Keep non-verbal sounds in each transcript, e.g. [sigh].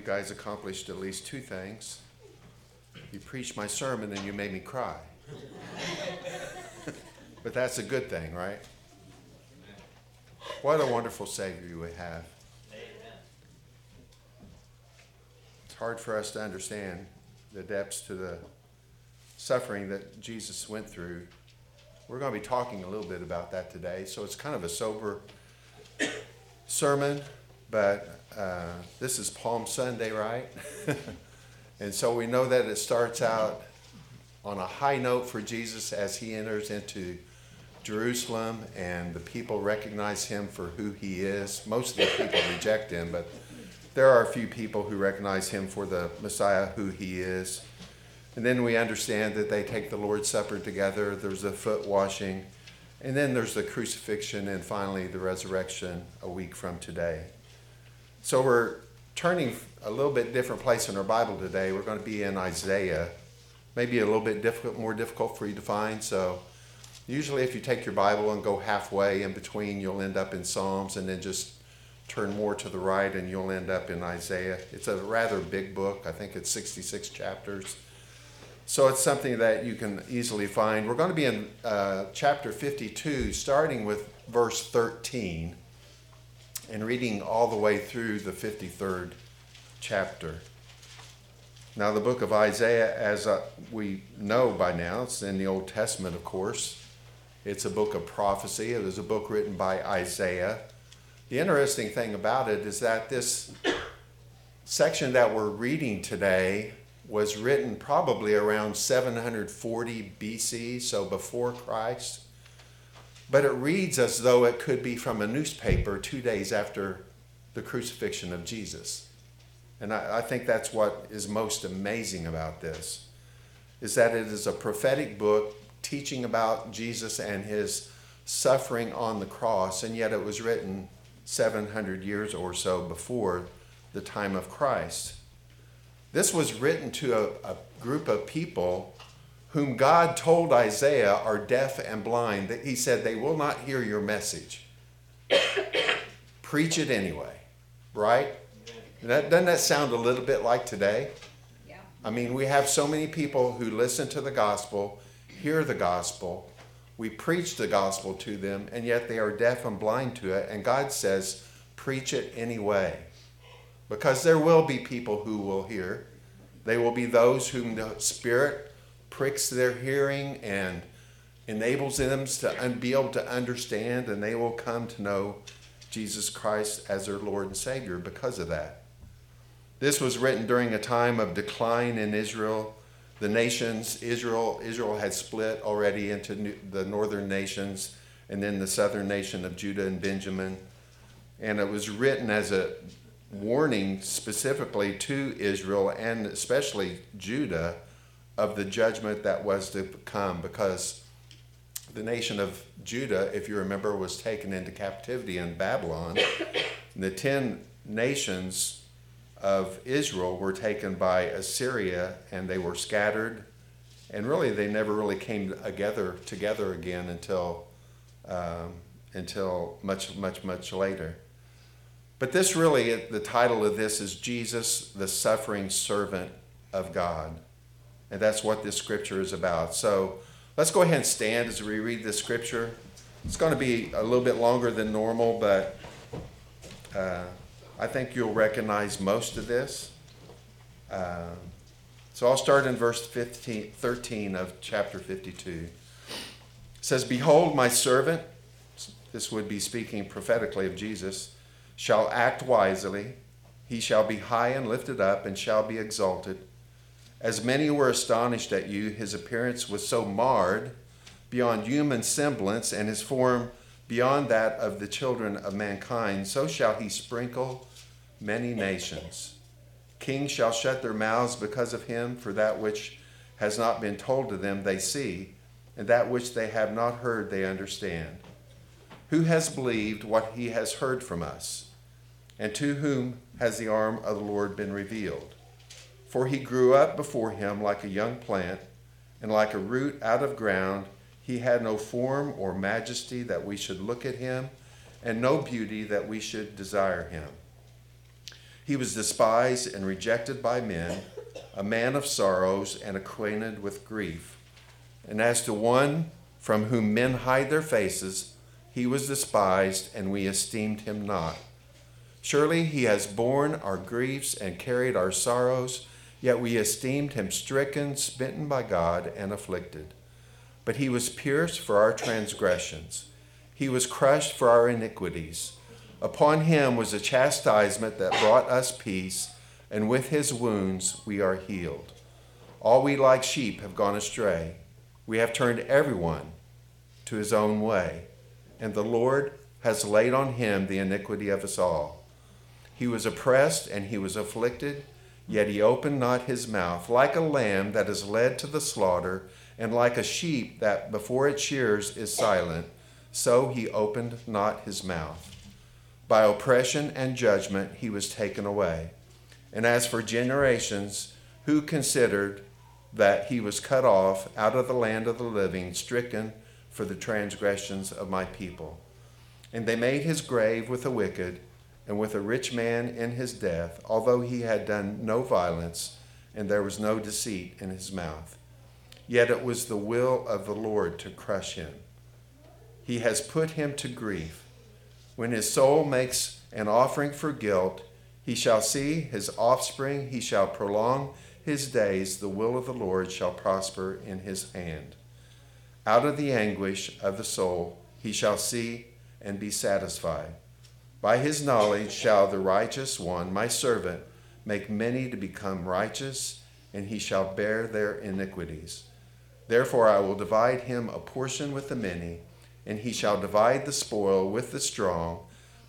you guys accomplished at least two things. You preached my sermon and you made me cry. [laughs] but that's a good thing, right? What a wonderful Savior we have. It's hard for us to understand the depths to the suffering that Jesus went through. We're going to be talking a little bit about that today. So it's kind of a sober [coughs] sermon, but uh, this is Palm Sunday, right? [laughs] and so we know that it starts out on a high note for Jesus as he enters into Jerusalem and the people recognize him for who he is. Most of the people reject him, but there are a few people who recognize him for the Messiah, who he is. And then we understand that they take the Lord's Supper together. There's a foot washing. And then there's the crucifixion and finally the resurrection a week from today. So we're turning a little bit different place in our Bible today. We're going to be in Isaiah. Maybe a little bit difficult, more difficult for you to find. So usually if you take your Bible and go halfway in between, you'll end up in Psalms and then just turn more to the right and you'll end up in Isaiah. It's a rather big book. I think it's 66 chapters. So it's something that you can easily find. We're going to be in uh, chapter 52, starting with verse 13 and reading all the way through the 53rd chapter. Now, the book of Isaiah, as uh, we know by now, it's in the Old Testament, of course. It's a book of prophecy. It was a book written by Isaiah. The interesting thing about it is that this section that we're reading today was written probably around 740 BC, so before Christ. But it reads as though it could be from a newspaper two days after the crucifixion of Jesus. And I, I, think that's what is most amazing about this, is that it is a prophetic book teaching about Jesus and his suffering on the cross, and yet it was written 700 years or so before the time of Christ. This was written to a, a group of people whom God told Isaiah are deaf and blind, that he said, they will not hear your message. [coughs] Preach it anyway, right? That, doesn't that sound a little bit like today? Yeah. I mean, we have so many people who listen to the gospel, hear the gospel, we preach the gospel to them, and yet they are deaf and blind to it. And God says, preach it anyway because there will be people who will hear. They will be those whom the Spirit pricks their hearing and enables them to be able to understand, and they will come to know Jesus Christ as their Lord and Savior because of that. This was written during a time of decline in Israel. The nations, Israel, Israel had split already into the northern nations and then the southern nation of Judah and Benjamin. And it was written as a warning specifically to Israel and especially Judah of the judgment that was to come because the nation of Judah, if you remember, was taken into captivity in Babylon. And the ten nations of Israel were taken by Assyria and they were scattered. And really, they never really came together together again until um, until much much much later. But this really, the title of this is Jesus, the suffering servant of God. And that's what this scripture is about. So let's go ahead and stand as we read this scripture. It's going to be a little bit longer than normal, but uh, I think you'll recognize most of this. Uh, so I'll start in verse 15, 13 of chapter 52. It says, Behold, my servant, this would be speaking prophetically of Jesus shall act wisely. He shall be high and lifted up and shall be exalted. As many were astonished at you, his appearance was so marred beyond human semblance, and his form beyond that of the children of mankind, so shall he sprinkle many nations. Kings shall shut their mouths because of him, for that which has not been told to them they see, and that which they have not heard they understand. Who has believed what he has heard from us? And to whom has the arm of the Lord been revealed? For he grew up before him like a young plant, and like a root out of ground. He had no form or majesty that we should look at him, and no beauty that we should desire him. He was despised and rejected by men, a man of sorrows and acquainted with grief. And as to one from whom men hide their faces, he was despised, and we esteemed him not. Surely he has borne our griefs and carried our sorrows, yet we esteemed him stricken, smitten by God, and afflicted. But he was pierced for our transgressions, he was crushed for our iniquities. Upon him was a chastisement that brought us peace, and with his wounds we are healed. All we like sheep have gone astray. We have turned everyone to his own way, and the Lord has laid on him the iniquity of us all. He was oppressed and he was afflicted, yet he opened not his mouth, like a lamb that is led to the slaughter, and like a sheep that before its shears is silent, so he opened not his mouth. By oppression and judgment he was taken away. And as for generations, who considered that he was cut off out of the land of the living, stricken for the transgressions of my people. And they made his grave with the wicked and with a rich man in his death, although he had done no violence and there was no deceit in his mouth. Yet it was the will of the Lord to crush him. He has put him to grief. When his soul makes an offering for guilt, he shall see his offspring, he shall prolong his days, the will of the Lord shall prosper in his hand. Out of the anguish of the soul he shall see and be satisfied. By his knowledge shall the righteous one, my servant, make many to become righteous, and he shall bear their iniquities. Therefore I will divide him a portion with the many and he shall divide the spoil with the strong,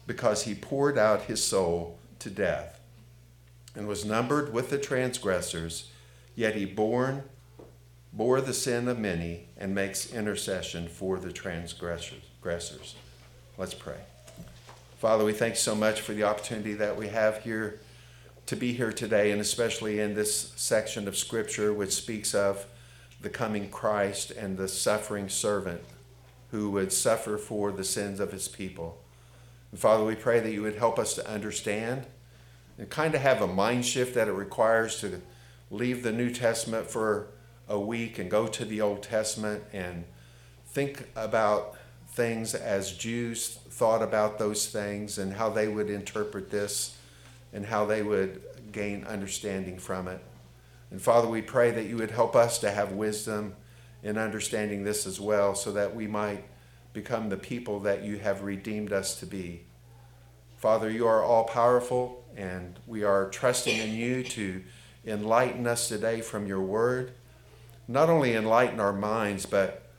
because he poured out his soul to death, and was numbered with the transgressors, yet he borne, bore the sin of many, and makes intercession for the transgressors. Let's pray. Father, we thank you so much for the opportunity that we have here to be here today, and especially in this section of Scripture which speaks of the coming Christ and the suffering servant who would suffer for the sins of his people. And Father, we pray that you would help us to understand and kind of have a mind shift that it requires to leave the New Testament for a week and go to the Old Testament and think about things as Jews thought about those things and how they would interpret this and how they would gain understanding from it. And Father, we pray that you would help us to have wisdom in understanding this as well so that we might become the people that you have redeemed us to be. Father, you are all powerful, and we are trusting in you to enlighten us today from your word. Not only enlighten our minds, but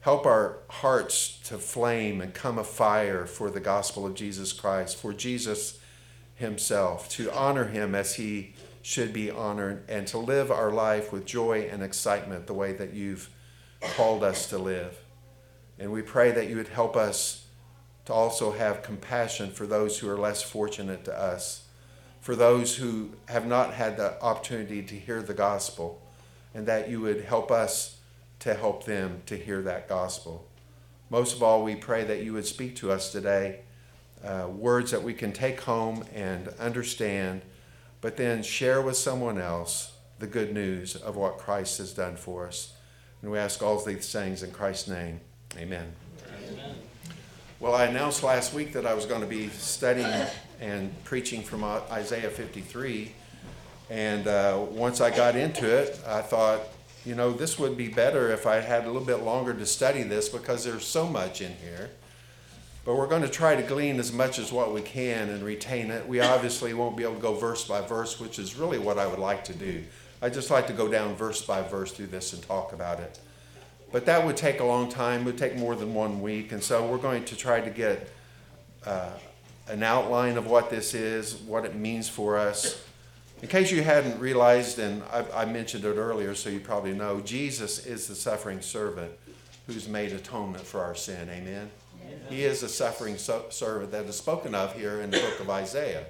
help our hearts to flame and come afire for the gospel of Jesus Christ, for Jesus himself, to honor him as he should be honored, and to live our life with joy and excitement the way that you've called us to live. And we pray that you would help us to also have compassion for those who are less fortunate to us, for those who have not had the opportunity to hear the gospel, and that you would help us to help them to hear that gospel. Most of all, we pray that you would speak to us today uh, words that we can take home and understand, but then share with someone else the good news of what Christ has done for us. And we ask all these things in Christ's name. Amen. Amen. Well, I announced last week that I was going to be studying and preaching from Isaiah 53. And uh, once I got into it, I thought, you know, this would be better if I had a little bit longer to study this because there's so much in here. But we're going to try to glean as much as what we can and retain it. We obviously won't be able to go verse by verse, which is really what I would like to do. I just like to go down verse by verse through this and talk about it. But that would take a long time, it would take more than one week. And so we're going to try to get uh, an outline of what this is, what it means for us. In case you hadn't realized, and I, I mentioned it earlier, so you probably know, Jesus is the suffering servant who's made atonement for our sin. Amen? He is a suffering so- servant that is spoken of here in the book of Isaiah.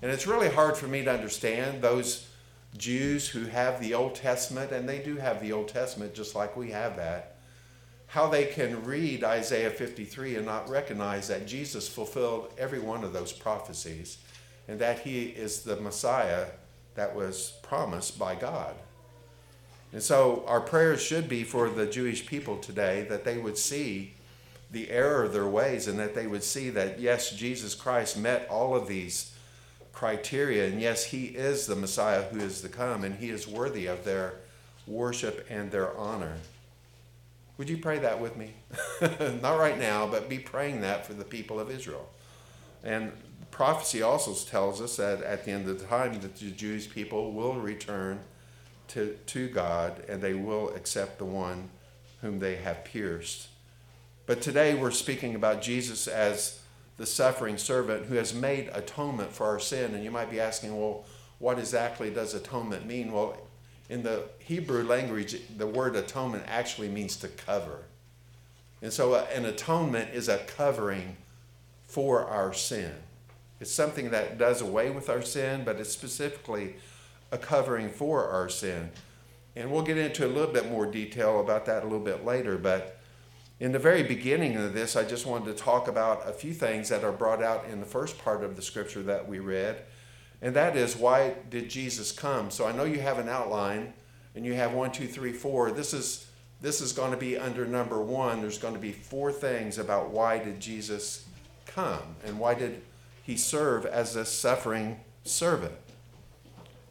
And it's really hard for me to understand those Jews who have the Old Testament, and they do have the Old Testament just like we have that, how they can read Isaiah 53 and not recognize that Jesus fulfilled every one of those prophecies and that he is the Messiah that was promised by God. And so our prayers should be for the Jewish people today that they would see the error of their ways and that they would see that, yes, Jesus Christ met all of these criteria, and yes, he is the Messiah who is to come, and he is worthy of their worship and their honor. Would you pray that with me? [laughs] Not right now, but be praying that for the people of Israel. And prophecy also tells us that at the end of the time, that the Jewish people will return to, to God and they will accept the one whom they have pierced. But today we're speaking about Jesus as the suffering servant who has made atonement for our sin. And you might be asking, well, what exactly does atonement mean? Well, in the Hebrew language, the word atonement actually means to cover. And so uh, an atonement is a covering for our sin. It's something that does away with our sin, but it's specifically a covering for our sin. And we'll get into a little bit more detail about that a little bit later. But in the very beginning of this, I just wanted to talk about a few things that are brought out in the first part of the scripture that we read. And that is, why did Jesus come? So I know you have an outline and you have one, two, three, four. This is this is going to be under number one. There's going to be four things about why did Jesus come and why did he serve as a suffering servant.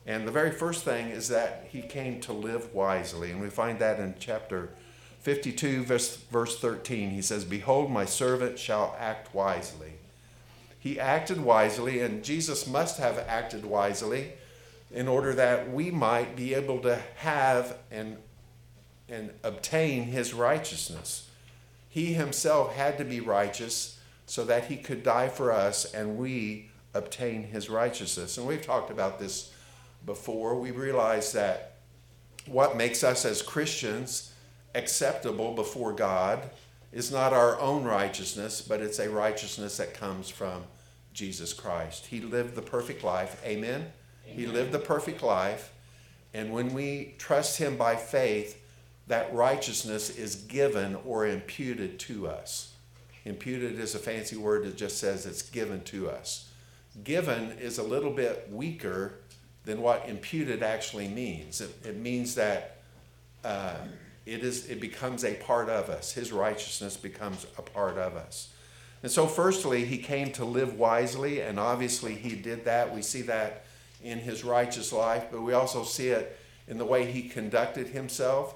And the very first thing is that he came to live wisely. And we find that in chapter 52, verse, verse 13. He says, Behold, my servant shall act wisely. He acted wisely, and Jesus must have acted wisely in order that we might be able to have and, and obtain his righteousness. He himself had to be righteous so that he could die for us and we obtain his righteousness. And we've talked about this before, we realize that what makes us as Christians acceptable before God is not our own righteousness, but it's a righteousness that comes from Jesus Christ. He lived the perfect life. Amen? Amen? He lived the perfect life. And when we trust Him by faith, that righteousness is given or imputed to us. Imputed is a fancy word that just says it's given to us. Given is a little bit weaker than what imputed actually means. It, it means that uh, it, is, it becomes a part of us. His righteousness becomes a part of us. And so, firstly, he came to live wisely, and obviously he did that. We see that in his righteous life, but we also see it in the way he conducted himself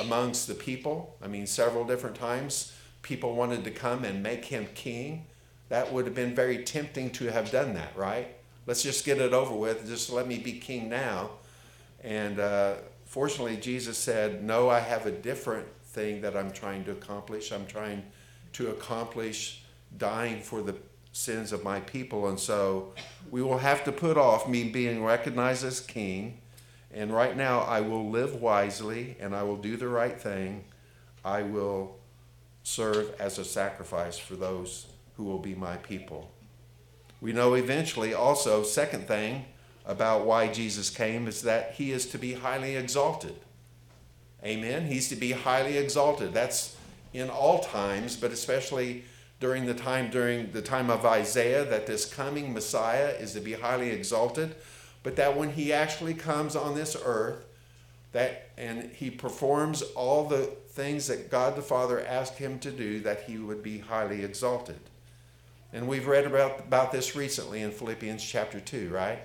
amongst the people. I mean, several different times people wanted to come and make him king. That would have been very tempting to have done that, right? let's just get it over with. Just let me be king now. And uh, fortunately, Jesus said, No, I have a different thing that I'm trying to accomplish. I'm trying to accomplish dying for the sins of my people. And so we will have to put off me being recognized as king. And right now, I will live wisely and I will do the right thing. I will serve as a sacrifice for those who will be my people. We know eventually also, second thing about why Jesus came is that he is to be highly exalted. Amen. He's to be highly exalted. That's in all times, but especially during the time during the time of Isaiah that this coming Messiah is to be highly exalted, but that when he actually comes on this earth that and he performs all the things that God the Father asked him to do that he would be highly exalted. And we've read about, about this recently in Philippians chapter 2, right?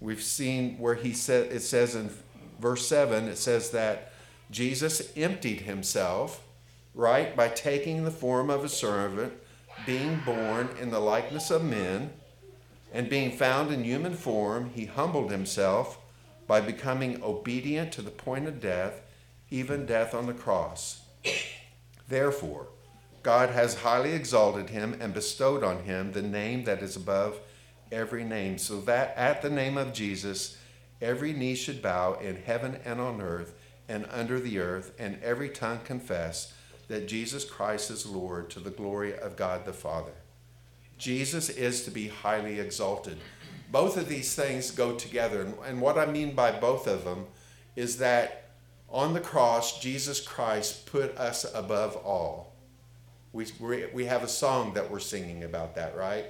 We've seen where he said it says in verse 7, it says that Jesus emptied himself, right, by taking the form of a servant, being born in the likeness of men, and being found in human form, he humbled himself by becoming obedient to the point of death, even death on the cross. Therefore, God has highly exalted him and bestowed on him the name that is above every name, so that at the name of Jesus every knee should bow in heaven and on earth and under the earth, and every tongue confess that Jesus Christ is Lord to the glory of God the Father. Jesus is to be highly exalted. Both of these things go together. And what I mean by both of them is that on the cross, Jesus Christ put us above all. We, we have a song that we're singing about that, right?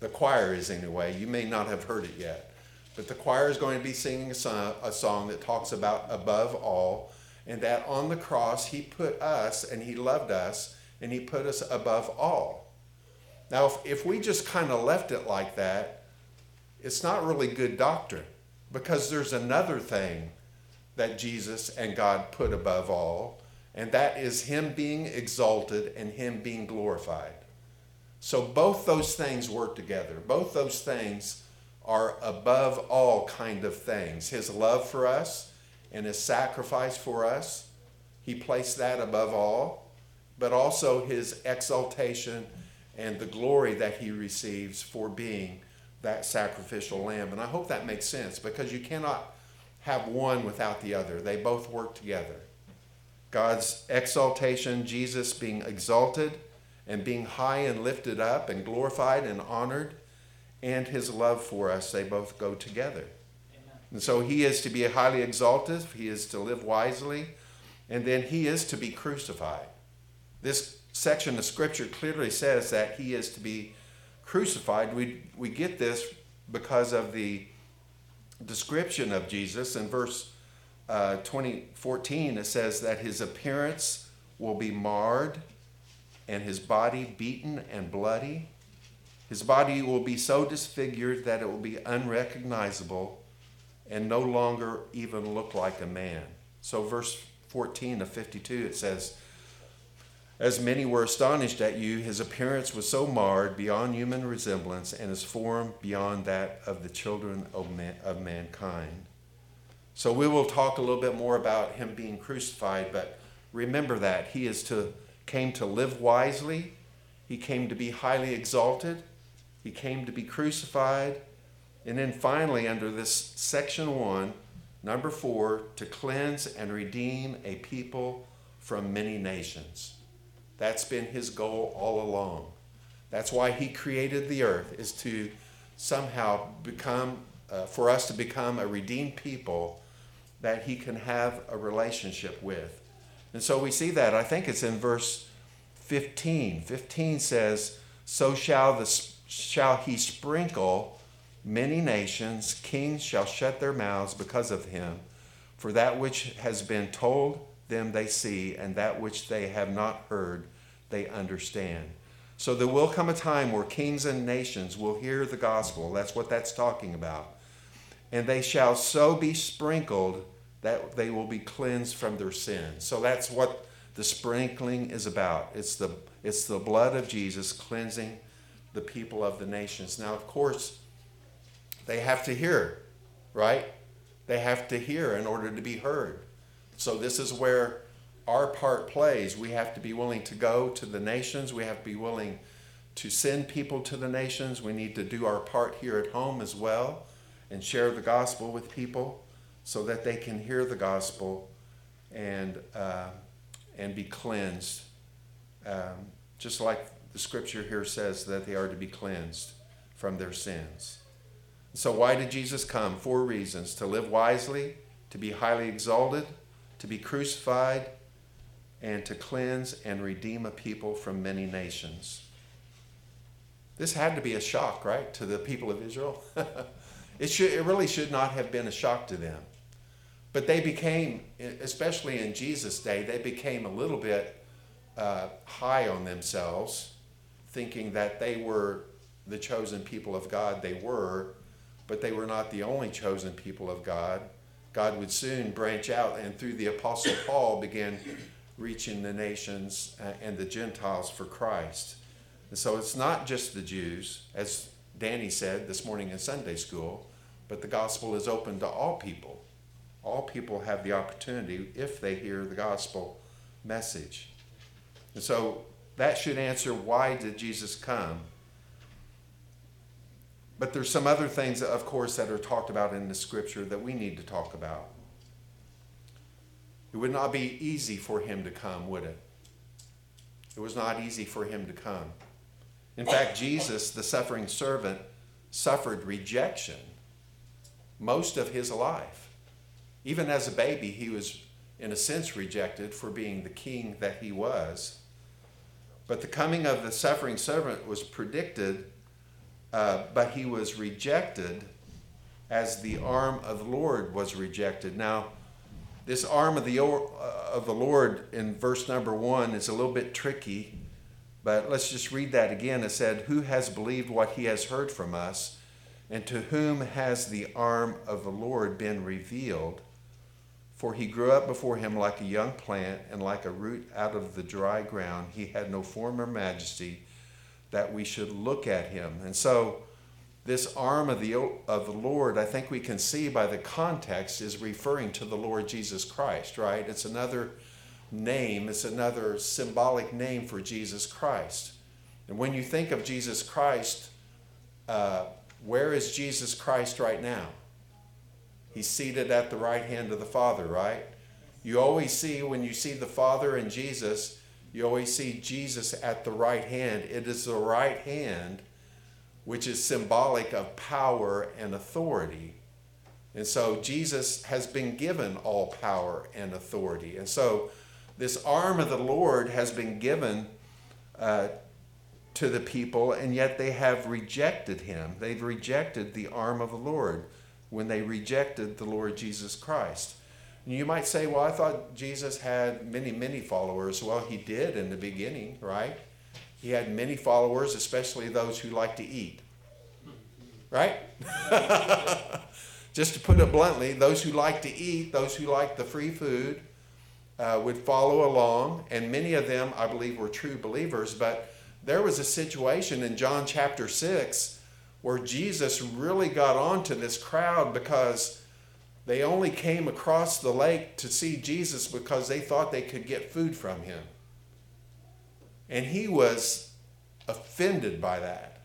The choir is anyway. You may not have heard it yet. But the choir is going to be singing a song, a song that talks about above all, and that on the cross he put us and he loved us and he put us above all. Now, if, if we just kind of left it like that, it's not really good doctrine because there's another thing that Jesus and God put above all, and that is Him being exalted and Him being glorified. So both those things work together. Both those things are above all kind of things. His love for us and His sacrifice for us, He placed that above all, but also His exaltation and the glory that He receives for being that sacrificial lamb. And I hope that makes sense because you cannot have one without the other, they both work together. God's exaltation, Jesus being exalted and being high and lifted up and glorified and honored, and his love for us, they both go together. Amen. And so he is to be highly exalted, he is to live wisely, and then he is to be crucified. This section of scripture clearly says that he is to be crucified. We, we get this because of the description of Jesus in verse uh, 2014. It says that his appearance will be marred and his body beaten and bloody. His body will be so disfigured that it will be unrecognizable and no longer even look like a man. So, verse 14 of 52, it says, as many were astonished at you, his appearance was so marred beyond human resemblance, and his form beyond that of the children of, man, of mankind. So we will talk a little bit more about him being crucified, but remember that he is to came to live wisely, he came to be highly exalted, he came to be crucified, and then finally under this section 1, number 4, to cleanse and redeem a people from many nations. That's been his goal all along. That's why he created the earth, is to somehow become, uh, for us to become a redeemed people that he can have a relationship with. And so we see that. I think it's in verse 15. 15 says, So shall, the, shall he sprinkle many nations, kings shall shut their mouths because of him. For that which has been told them they see, and that which they have not heard they understand. So there will come a time where kings and nations will hear the gospel. That's what that's talking about. And they shall so be sprinkled that they will be cleansed from their sins. So that's what the sprinkling is about. It's the, it's the blood of Jesus cleansing the people of the nations. Now, of course, they have to hear, right? They have to hear in order to be heard. So this is where our part plays. We have to be willing to go to the nations. We have to be willing to send people to the nations. We need to do our part here at home as well and share the gospel with people so that they can hear the gospel and, uh, and be cleansed. Um, just like the scripture here says that they are to be cleansed from their sins. So, why did Jesus come? Four reasons to live wisely, to be highly exalted, to be crucified, and to cleanse and redeem a people from many nations. This had to be a shock, right, to the people of Israel? [laughs] it, should, it really should not have been a shock to them. But they became, especially in Jesus' day, they became a little bit uh, high on themselves, thinking that they were the chosen people of God. They were, but they were not the only chosen people of God. God would soon branch out, and through the Apostle Paul began reaching the nations uh, and the Gentiles for Christ. And so it's not just the Jews, as Danny said this morning in Sunday school, but the gospel is open to all people. All people have the opportunity if they hear the gospel message. And so that should answer why did Jesus come? But there's some other things, of course, that are talked about in the scripture that we need to talk about. It would not be easy for him to come, would it? It was not easy for him to come. In fact, Jesus, the suffering servant, suffered rejection most of his life. Even as a baby, he was, in a sense, rejected for being the king that he was. But the coming of the suffering servant was predicted uh, but he was rejected as the arm of the Lord was rejected. Now, this arm of the, uh, of the Lord in verse number one is a little bit tricky, but let's just read that again. It said, Who has believed what he has heard from us, and to whom has the arm of the Lord been revealed? For he grew up before him like a young plant and like a root out of the dry ground. He had no form or majesty that we should look at him. And so, this arm of the, of the Lord, I think we can see by the context, is referring to the Lord Jesus Christ, right? It's another name, it's another symbolic name for Jesus Christ. And when you think of Jesus Christ, uh, where is Jesus Christ right now? He's seated at the right hand of the Father, right? You always see, when you see the Father and Jesus, you always see Jesus at the right hand. It is the right hand which is symbolic of power and authority. And so Jesus has been given all power and authority. And so this arm of the Lord has been given uh, to the people, and yet they have rejected him. They've rejected the arm of the Lord when they rejected the Lord Jesus Christ. You might say, well, I thought Jesus had many, many followers. Well, he did in the beginning, right? He had many followers, especially those who like to eat. Right? [laughs] Just to put it bluntly, those who like to eat, those who like the free food, uh, would follow along, and many of them, I believe, were true believers. But there was a situation in John chapter 6 where Jesus really got onto this crowd because they only came across the lake to see Jesus because they thought they could get food from him. And he was offended by that.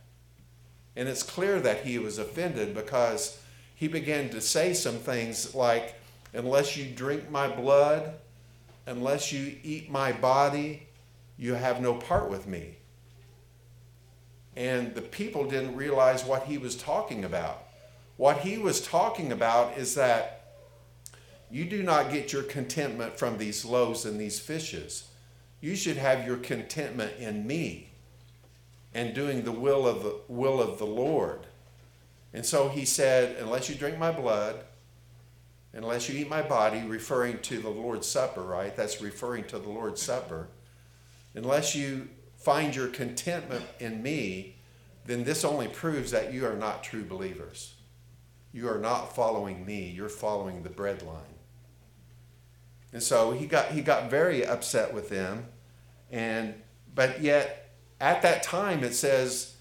And it's clear that he was offended because he began to say some things like, Unless you drink my blood, unless you eat my body, you have no part with me. And the people didn't realize what he was talking about. What he was talking about is that you do not get your contentment from these loaves and these fishes. You should have your contentment in me and doing the will of the will of the Lord. And so he said, unless you drink my blood, unless you eat my body, referring to the Lord's Supper, right? That's referring to the Lord's Supper. Unless you find your contentment in me, then this only proves that you are not true believers. You are not following me, you're following the bread line. And so he got he got very upset with them and but yet at that time it says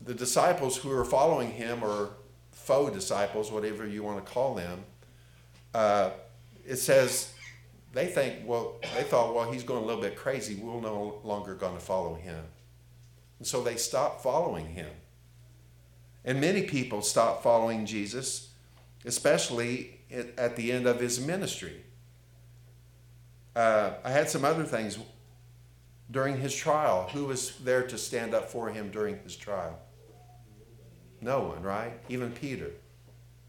the disciples who are following him or faux disciples, whatever you want to call them, uh, it says they think, well, they thought, well, he's going a little bit crazy. We're no longer going to follow him. And so they stopped following him. And many people stopped following Jesus, especially at the end of his ministry. Uh, I had some other things during his trial. Who was there to stand up for him during his trial? No one, right? Even Peter.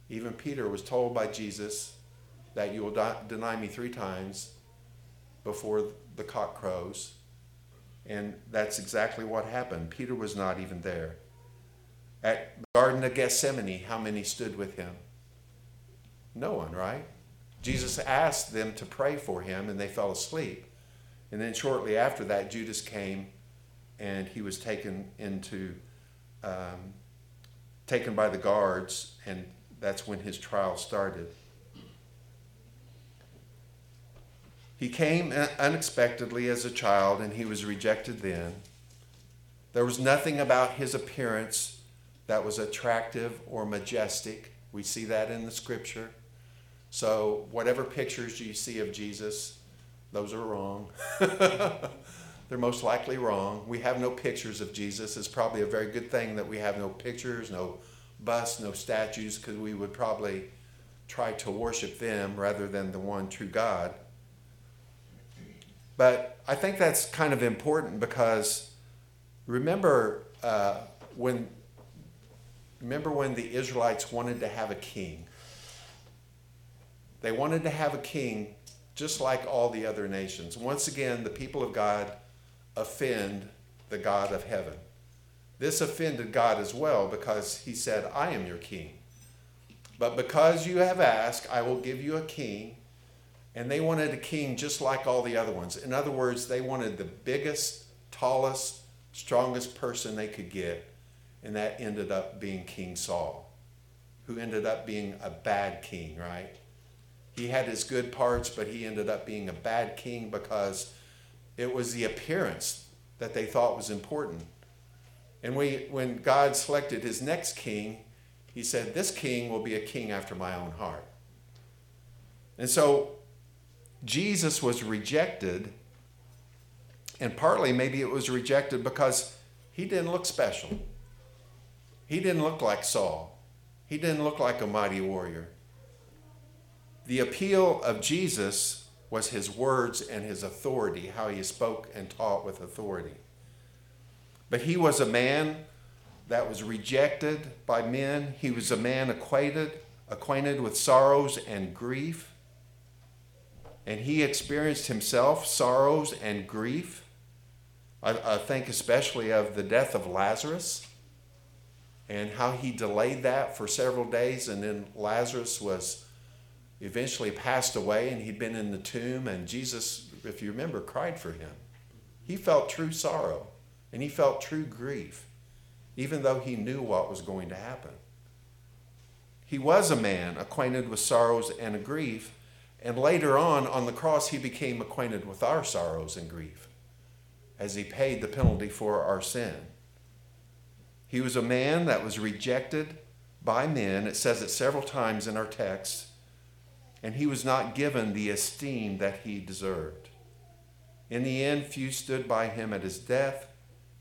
Even Peter was told by Jesus that you will deny me three times before the cock crows. And that's exactly what happened. Peter was not even there. At Garden of Gethsemane, how many stood with him? No one, right? Jesus asked them to pray for him, and they fell asleep. And then shortly after that, Judas came and he was taken into um, taken by the guards, and that's when his trial started. He came unexpectedly as a child, and he was rejected then. There was nothing about his appearance that was attractive or majestic. We see that in the scripture. So, whatever pictures you see of Jesus, those are wrong. [laughs] they're most likely wrong. We have no pictures of Jesus. It's probably a very good thing that we have no pictures, no busts, no statues, because we would probably try to worship them rather than the one true God. But I think that's kind of important because remember uh, when remember when the Israelites wanted to have a king. They wanted to have a king just like all the other nations. Once again, the people of God offend the God of heaven. This offended God as well because he said, I am your king. But because you have asked, I will give you a king. And they wanted a king just like all the other ones. In other words, they wanted the biggest, tallest, strongest person they could get. And that ended up being King Saul, who ended up being a bad king, right? He had his good parts, but he ended up being a bad king because it was the appearance that they thought was important. And we, when God selected his next king, he said, This king will be a king after my own heart. And so Jesus was rejected, and partly maybe it was rejected because he didn't look special. He didn't look like Saul. He didn't look like a mighty warrior. The appeal of Jesus was his words and his authority, how he spoke and taught with authority. But he was a man that was rejected by men. He was a man acquainted, acquainted with sorrows and grief. And he experienced himself sorrows and grief. I, I think especially of the death of Lazarus and how he delayed that for several days, and then Lazarus was eventually passed away, and he'd been in the tomb, and Jesus, if you remember, cried for him. He felt true sorrow, and he felt true grief even though he knew what was going to happen. He was a man acquainted with sorrows and grief, and later on on the cross, he became acquainted with our sorrows and grief as he paid the penalty for our sin. He was a man that was rejected by men. It says it several times in our text. And he was not given the esteem that he deserved. In the end, few stood by him at his death.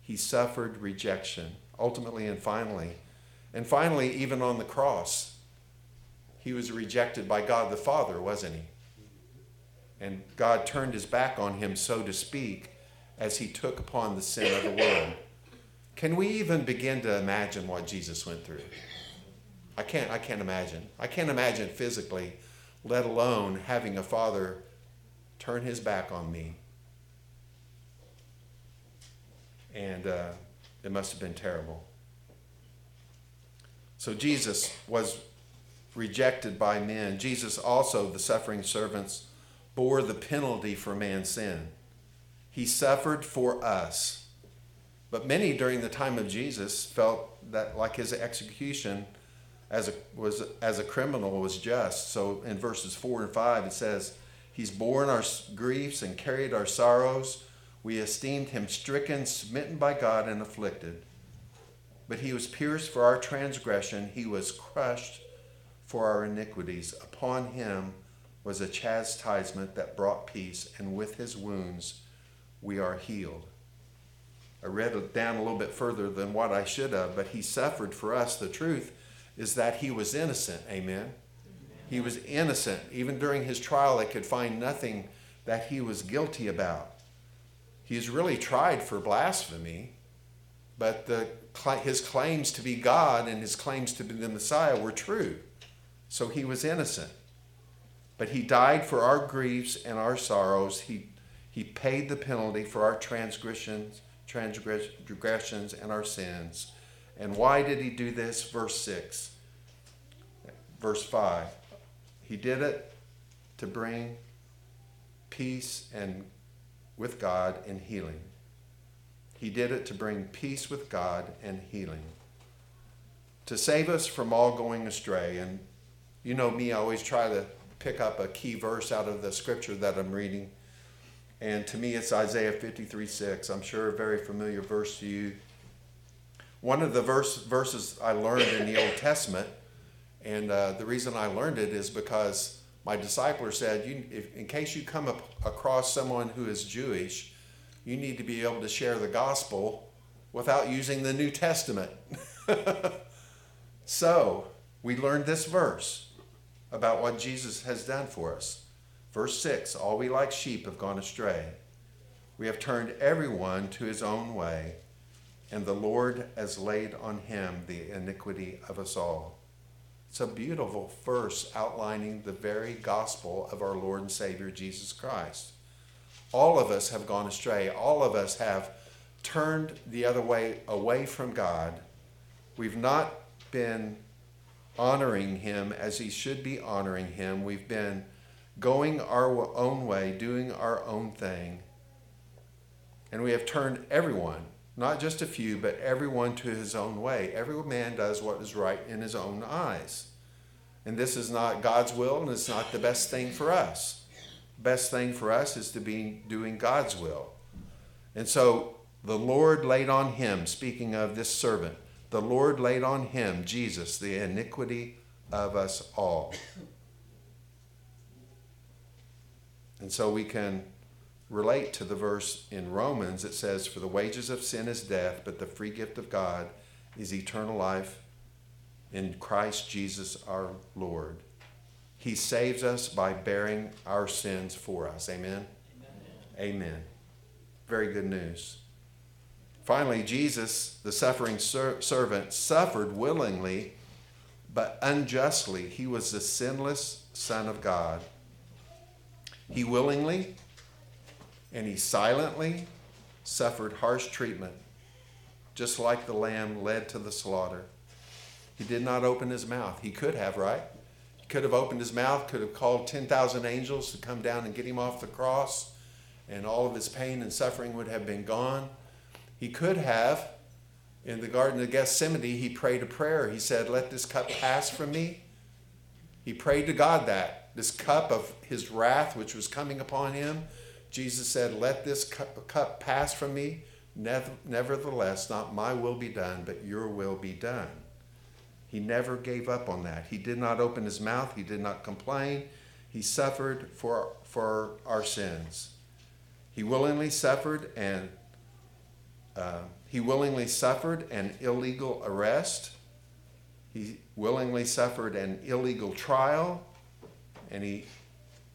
He suffered rejection ultimately and finally. And finally, even on the cross, he was rejected by God the Father, wasn't he? And God turned his back on him, so to speak, as he took upon the sin of the world. Can we even begin to imagine what Jesus went through? I can't, I can't imagine. I can't imagine physically, let alone having a father turn his back on me. And uh, it must have been terrible. So Jesus was rejected by men. Jesus also, the suffering servants, bore the penalty for man's sin. He suffered for us. But many during the time of Jesus felt that like his execution as a, was, as a criminal was just. So in verses 4 and 5 it says, He's borne our griefs and carried our sorrows. We esteemed him stricken, smitten by God, and afflicted. But he was pierced for our transgression, he was crushed for our iniquities. Upon him was a chastisement that brought peace, and with his wounds we are healed. I read it down a little bit further than what I should have, but he suffered for us. The truth is that he was innocent. Amen. He was innocent. Even during his trial, they could find nothing that he was guilty about. He's really tried for blasphemy, but the, his claims to be God and his claims to be the Messiah were true. So he was innocent. But he died for our griefs and our sorrows. He, he paid the penalty for our transgressions, transgressions and our sins. And why did he do this? Verse 6. Verse 5. He did it to bring peace and with God and healing. He did it to bring peace with God and healing, to save us from all going astray. And you know me, I always try to pick up a key verse out of the scripture that I'm reading. And to me, it's Isaiah 53 6. I'm sure a very familiar verse to you. One of the verse, verses I learned in the Old Testament, and uh, the reason I learned it is because my discipler said, if, in case you come up across someone who is Jewish, you need to be able to share the gospel without using the New Testament. [laughs] so, we learned this verse about what Jesus has done for us. Verse 6 All we like sheep have gone astray. We have turned everyone to his own way, and the Lord has laid on him the iniquity of us all. It's a beautiful verse outlining the very gospel of our Lord and Savior Jesus Christ. All of us have gone astray. All of us have turned the other way away from God. We've not been honoring Him as He should be honoring Him. We've been going our own way, doing our own thing. And we have turned everyone, not just a few, but everyone to his own way. Every man does what is right in his own eyes. And this is not God's will, and it's not the best thing for us. Best thing for us is to be doing God's will. And so the Lord laid on him, speaking of this servant, the Lord laid on him, Jesus, the iniquity of us all. And so we can relate to the verse in Romans that says, For the wages of sin is death, but the free gift of God is eternal life in Christ Jesus our Lord. He saves us by bearing our sins for us. Amen? Amen. Amen. Very good news. Finally, Jesus, the suffering ser- servant, suffered willingly but unjustly. He was the sinless Son of God. He willingly and he silently suffered harsh treatment, just like the lamb led to the slaughter. He did not open his mouth. He could have, right? He could have opened his mouth, could have called 10,000 angels to come down and get him off the cross, and all of his pain and suffering would have been gone. He could have, in the Garden of Gethsemane, he prayed a prayer. He said, Let this cup pass from me. He prayed to God that this cup of his wrath, which was coming upon him, Jesus said, Let this cup pass from me. Nevertheless, not my will be done, but your will be done. He never gave up on that. He did not open his mouth, he did not complain. He suffered for, for our sins. He willingly suffered and uh, he willingly suffered an illegal arrest. He willingly suffered an illegal trial and he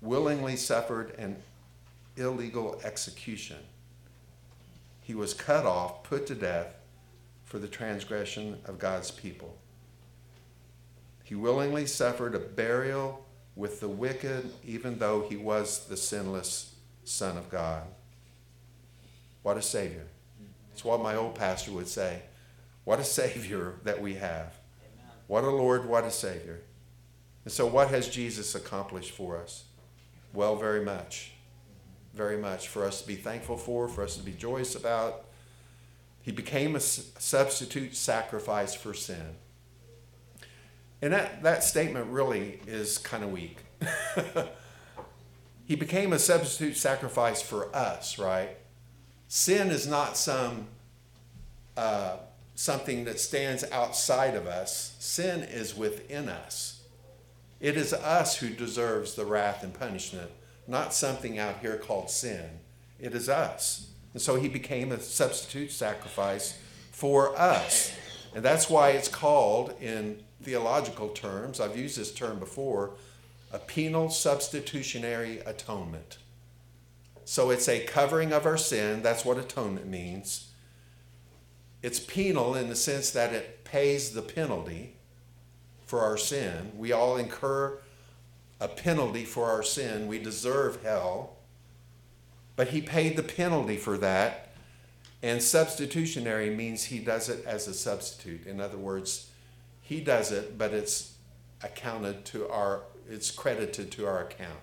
willingly suffered an illegal execution. He was cut off, put to death for the transgression of God's people. He willingly suffered a burial with the wicked, even though he was the sinless Son of God. What a Savior. It's what my old pastor would say. What a Savior that we have. What a Lord, what a Savior. And so, what has Jesus accomplished for us? Well, very much. Very much for us to be thankful for, for us to be joyous about. He became a substitute sacrifice for sin. And that, that statement really is kind of weak. [laughs] he became a substitute sacrifice for us, right? Sin is not some uh, something that stands outside of us. Sin is within us. It is us who deserves the wrath and punishment, not something out here called sin. It is us. And so he became a substitute sacrifice for us. And that's why it's called, in theological terms, I've used this term before, a penal substitutionary atonement. So it's a covering of our sin. That's what atonement means. It's penal in the sense that it pays the penalty for our sin. We all incur a penalty for our sin. We deserve hell. But he paid the penalty for that. And substitutionary means he does it as a substitute. In other words, he does it, but it's accounted to our, it's credited to our account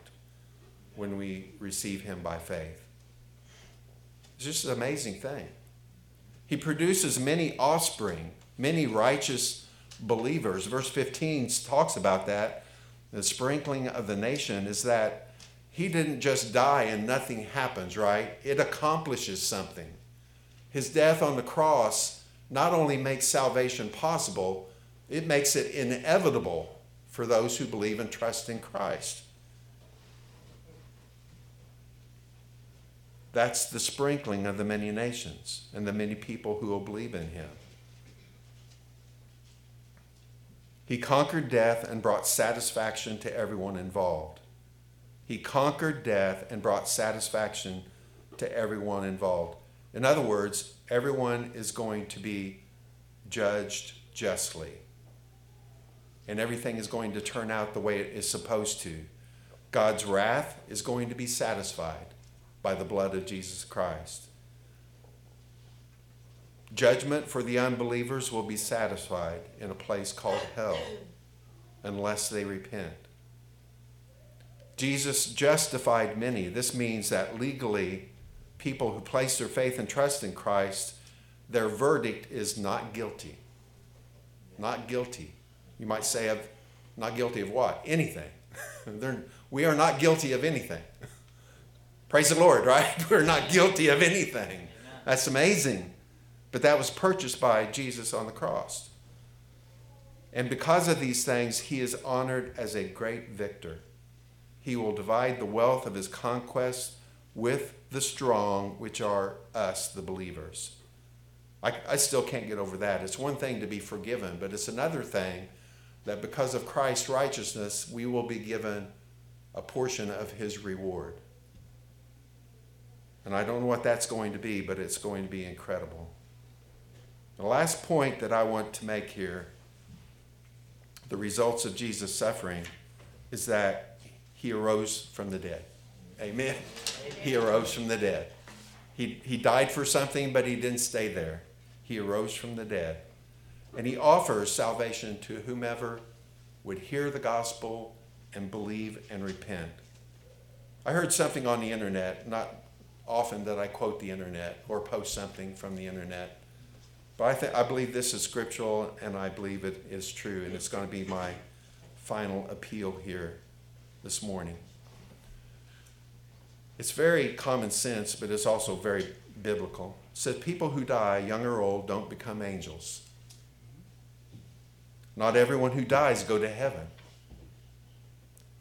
when we receive him by faith. It's just an amazing thing. He produces many offspring, many righteous believers. Verse 15 talks about that. The sprinkling of the nation is that he didn't just die and nothing happens, right? It accomplishes something. His death on the cross not only makes salvation possible, it makes it inevitable for those who believe and trust in Christ. That's the sprinkling of the many nations and the many people who will believe in him. He conquered death and brought satisfaction to everyone involved. He conquered death and brought satisfaction to everyone involved. In other words, everyone is going to be judged justly. And everything is going to turn out the way it is supposed to. God's wrath is going to be satisfied by the blood of Jesus Christ. Judgment for the unbelievers will be satisfied in a place called hell unless they repent. Jesus justified many. This means that legally, people who place their faith and trust in Christ, their verdict is not guilty. Not guilty. You might say, of not guilty of what? Anything. [laughs] we are not guilty of anything. [laughs] Praise the Lord, right? [laughs] We're not guilty of anything. That's amazing. But that was purchased by Jesus on the cross. And because of these things, he is honored as a great victor. He will divide the wealth of his conquest with the strong, which are us, the believers. I, I still can't get over that. It's one thing to be forgiven, but it's another thing that because of Christ's righteousness, we will be given a portion of his reward. And I don't know what that's going to be, but it's going to be incredible. The last point that I want to make here the results of Jesus' suffering is that he arose from the dead. Amen. Amen. He arose from the dead. He, he died for something, but he didn't stay there. He arose from the dead. And he offers salvation to whomever would hear the gospel and believe and repent. I heard something on the internet, not often that I quote the internet or post something from the internet, but I, th- I believe this is scriptural and I believe it is true, and it's going to be my final appeal here this morning. It's very common sense, but it's also very biblical. It says people who die, young or old, don't become angels. Not everyone who dies go to heaven.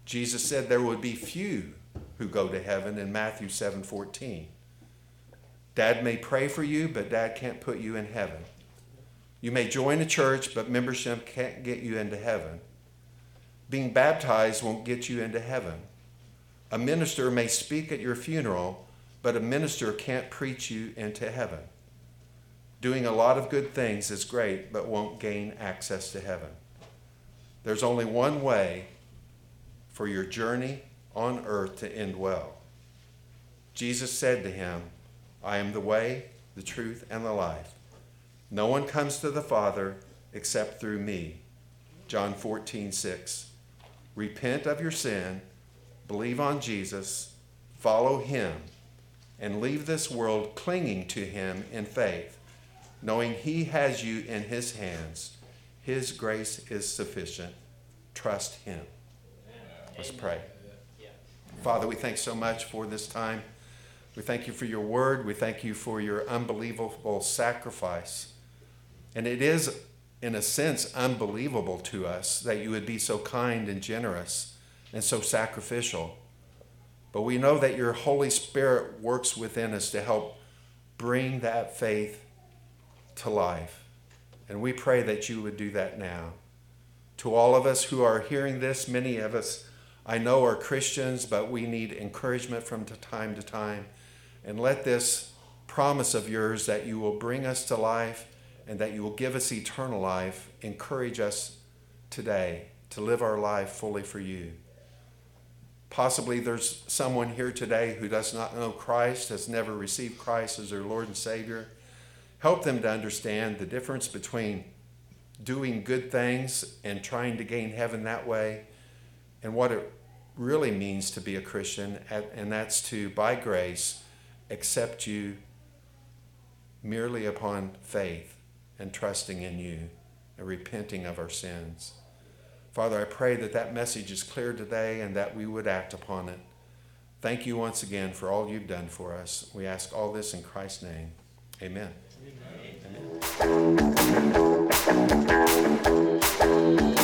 Jesus said there would be few who go to heaven in Matthew 7:14. Dad may pray for you, but dad can't put you in heaven. You may join a church, but membership can't get you into heaven. Being baptized won't get you into heaven. A minister may speak at your funeral, but a minister can't preach you into heaven. Doing a lot of good things is great, but won't gain access to heaven. There's only one way for your journey on earth to end well. Jesus said to him, I am the way, the truth, and the life. No one comes to the Father except through me. John 14, 6. Repent of your sin, believe on Jesus, follow him, and leave this world clinging to him in faith knowing He has you in His hands. His grace is sufficient. Trust Him. Let's pray. Father, we thank so much for this time. We thank you for your word. We thank you for your unbelievable sacrifice. And it is, in a sense, unbelievable to us that you would be so kind and generous and so sacrificial. But we know that your Holy Spirit works within us to help bring that faith to life. And we pray that you would do that now. To all of us who are hearing this, many of us I know are Christians, but we need encouragement from time to time. And let this promise of yours that you will bring us to life and that you will give us eternal life encourage us today to live our life fully for you. Possibly there's someone here today who does not know Christ, has never received Christ as their Lord and Savior help them to understand the difference between doing good things and trying to gain heaven that way and what it really means to be a Christian, and that's to, by grace, accept you merely upon faith and trusting in you and repenting of our sins. Father, I pray that that message is clear today and that we would act upon it. Thank you once again for all you've done for us. We ask all this in Christ's name. Amen. Amen.